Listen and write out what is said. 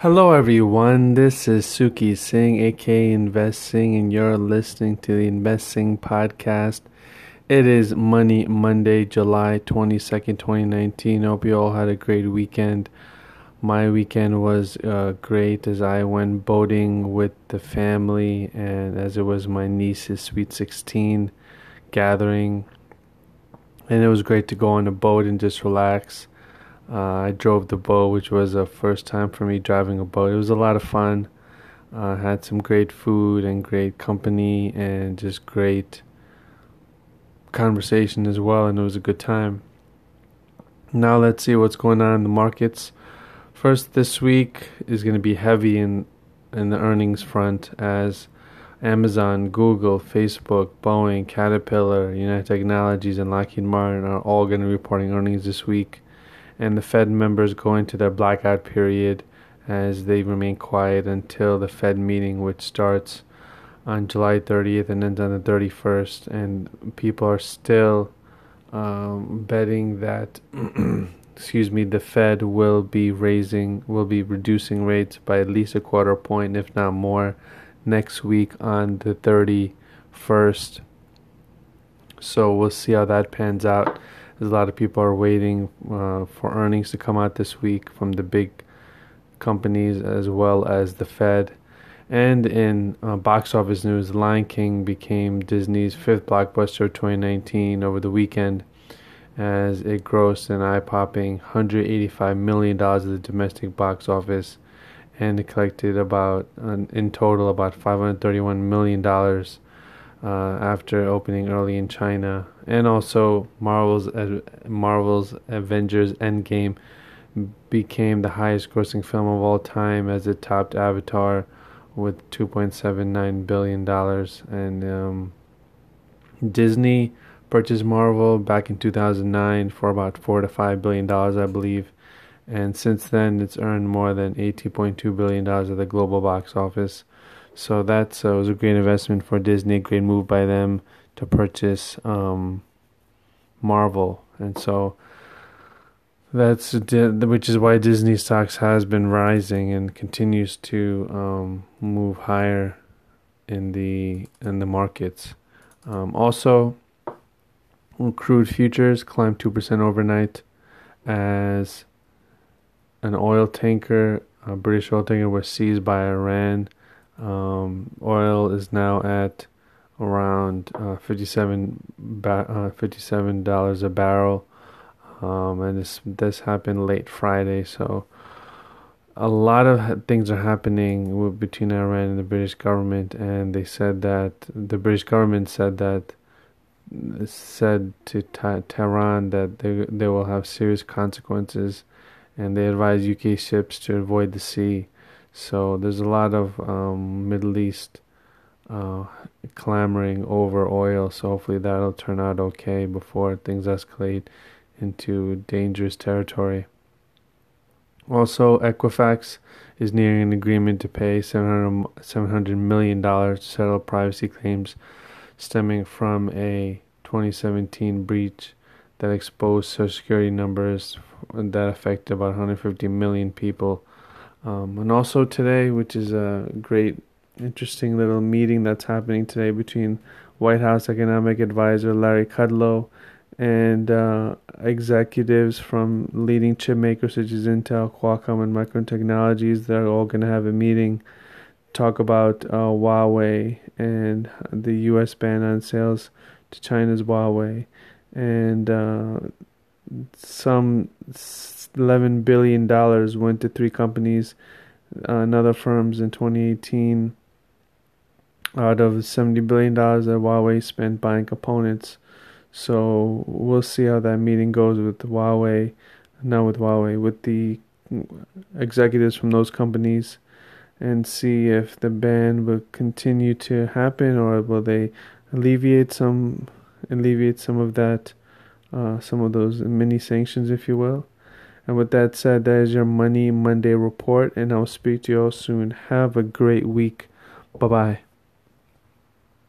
Hello, everyone. This is Suki Singh, aka Investing, and you're listening to the Investing Podcast. It is Money Monday, July 22nd, 2019. Hope you all had a great weekend. My weekend was uh, great as I went boating with the family, and as it was my niece's Sweet 16 gathering. And it was great to go on a boat and just relax uh, I drove the boat, which was a first time for me driving a boat. It was a lot of fun. Uh, had some great food and great company and just great conversation as well, and it was a good time. Now let's see what's going on in the markets. First, this week is going to be heavy in in the earnings front as Amazon, Google, Facebook, Boeing, Caterpillar, United Technologies, and Lockheed Martin are all going to be reporting earnings this week and the Fed members go into their blackout period as they remain quiet until the Fed meeting, which starts on July 30th and ends on the 31st. And people are still um, betting that, excuse me, the Fed will be raising, will be reducing rates by at least a quarter point, if not more, next week on the 31st. So we'll see how that pans out. A lot of people are waiting uh, for earnings to come out this week from the big companies as well as the Fed. And in uh, box office news, Lion King became Disney's fifth blockbuster of 2019 over the weekend as it grossed an eye popping $185 million at the domestic box office and collected about, in total, about $531 million uh, after opening early in China, and also Marvel's uh, Marvel's Avengers Endgame became the highest-grossing film of all time as it topped Avatar with 2.79 billion dollars, and um, Disney purchased Marvel back in 2009 for about four to five billion dollars, I believe. And since then, it's earned more than $18.2 billion at the global box office. So that uh, was a great investment for Disney, great move by them to purchase um, Marvel, and so that's which is why Disney stocks has been rising and continues to um, move higher in the in the markets. Um, also, crude futures climbed two percent overnight as an oil tanker, a British oil tanker, was seized by Iran um, oil is now at around uh, 57 ba- uh, 57 dollars a barrel, um, and this this happened late Friday. So a lot of things are happening between Iran and the British government, and they said that the British government said that said to Tehran that they they will have serious consequences, and they advised UK ships to avoid the sea. So there's a lot of um, Middle East uh, clamoring over oil. So hopefully that'll turn out okay before things escalate into dangerous territory. Also, Equifax is nearing an agreement to pay $700 million to settle privacy claims stemming from a 2017 breach that exposed social security numbers that affected about 150 million people um, and also today, which is a great, interesting little meeting that's happening today between White House economic advisor Larry Kudlow and uh, executives from leading chip makers such as Intel, Qualcomm, and Micron Technologies. They're all going to have a meeting, talk about uh, Huawei and the U.S. ban on sales to China's Huawei, and uh, some 11 billion dollars went to three companies uh, and other firms in 2018 out of 70 billion dollars that Huawei spent buying components. So we'll see how that meeting goes with Huawei, not with Huawei, with the executives from those companies and see if the ban will continue to happen or will they alleviate some alleviate some of that uh, some of those mini sanctions if you will and with that said, that is your Money Monday report, and I'll speak to you all soon. Have a great week. Bye bye.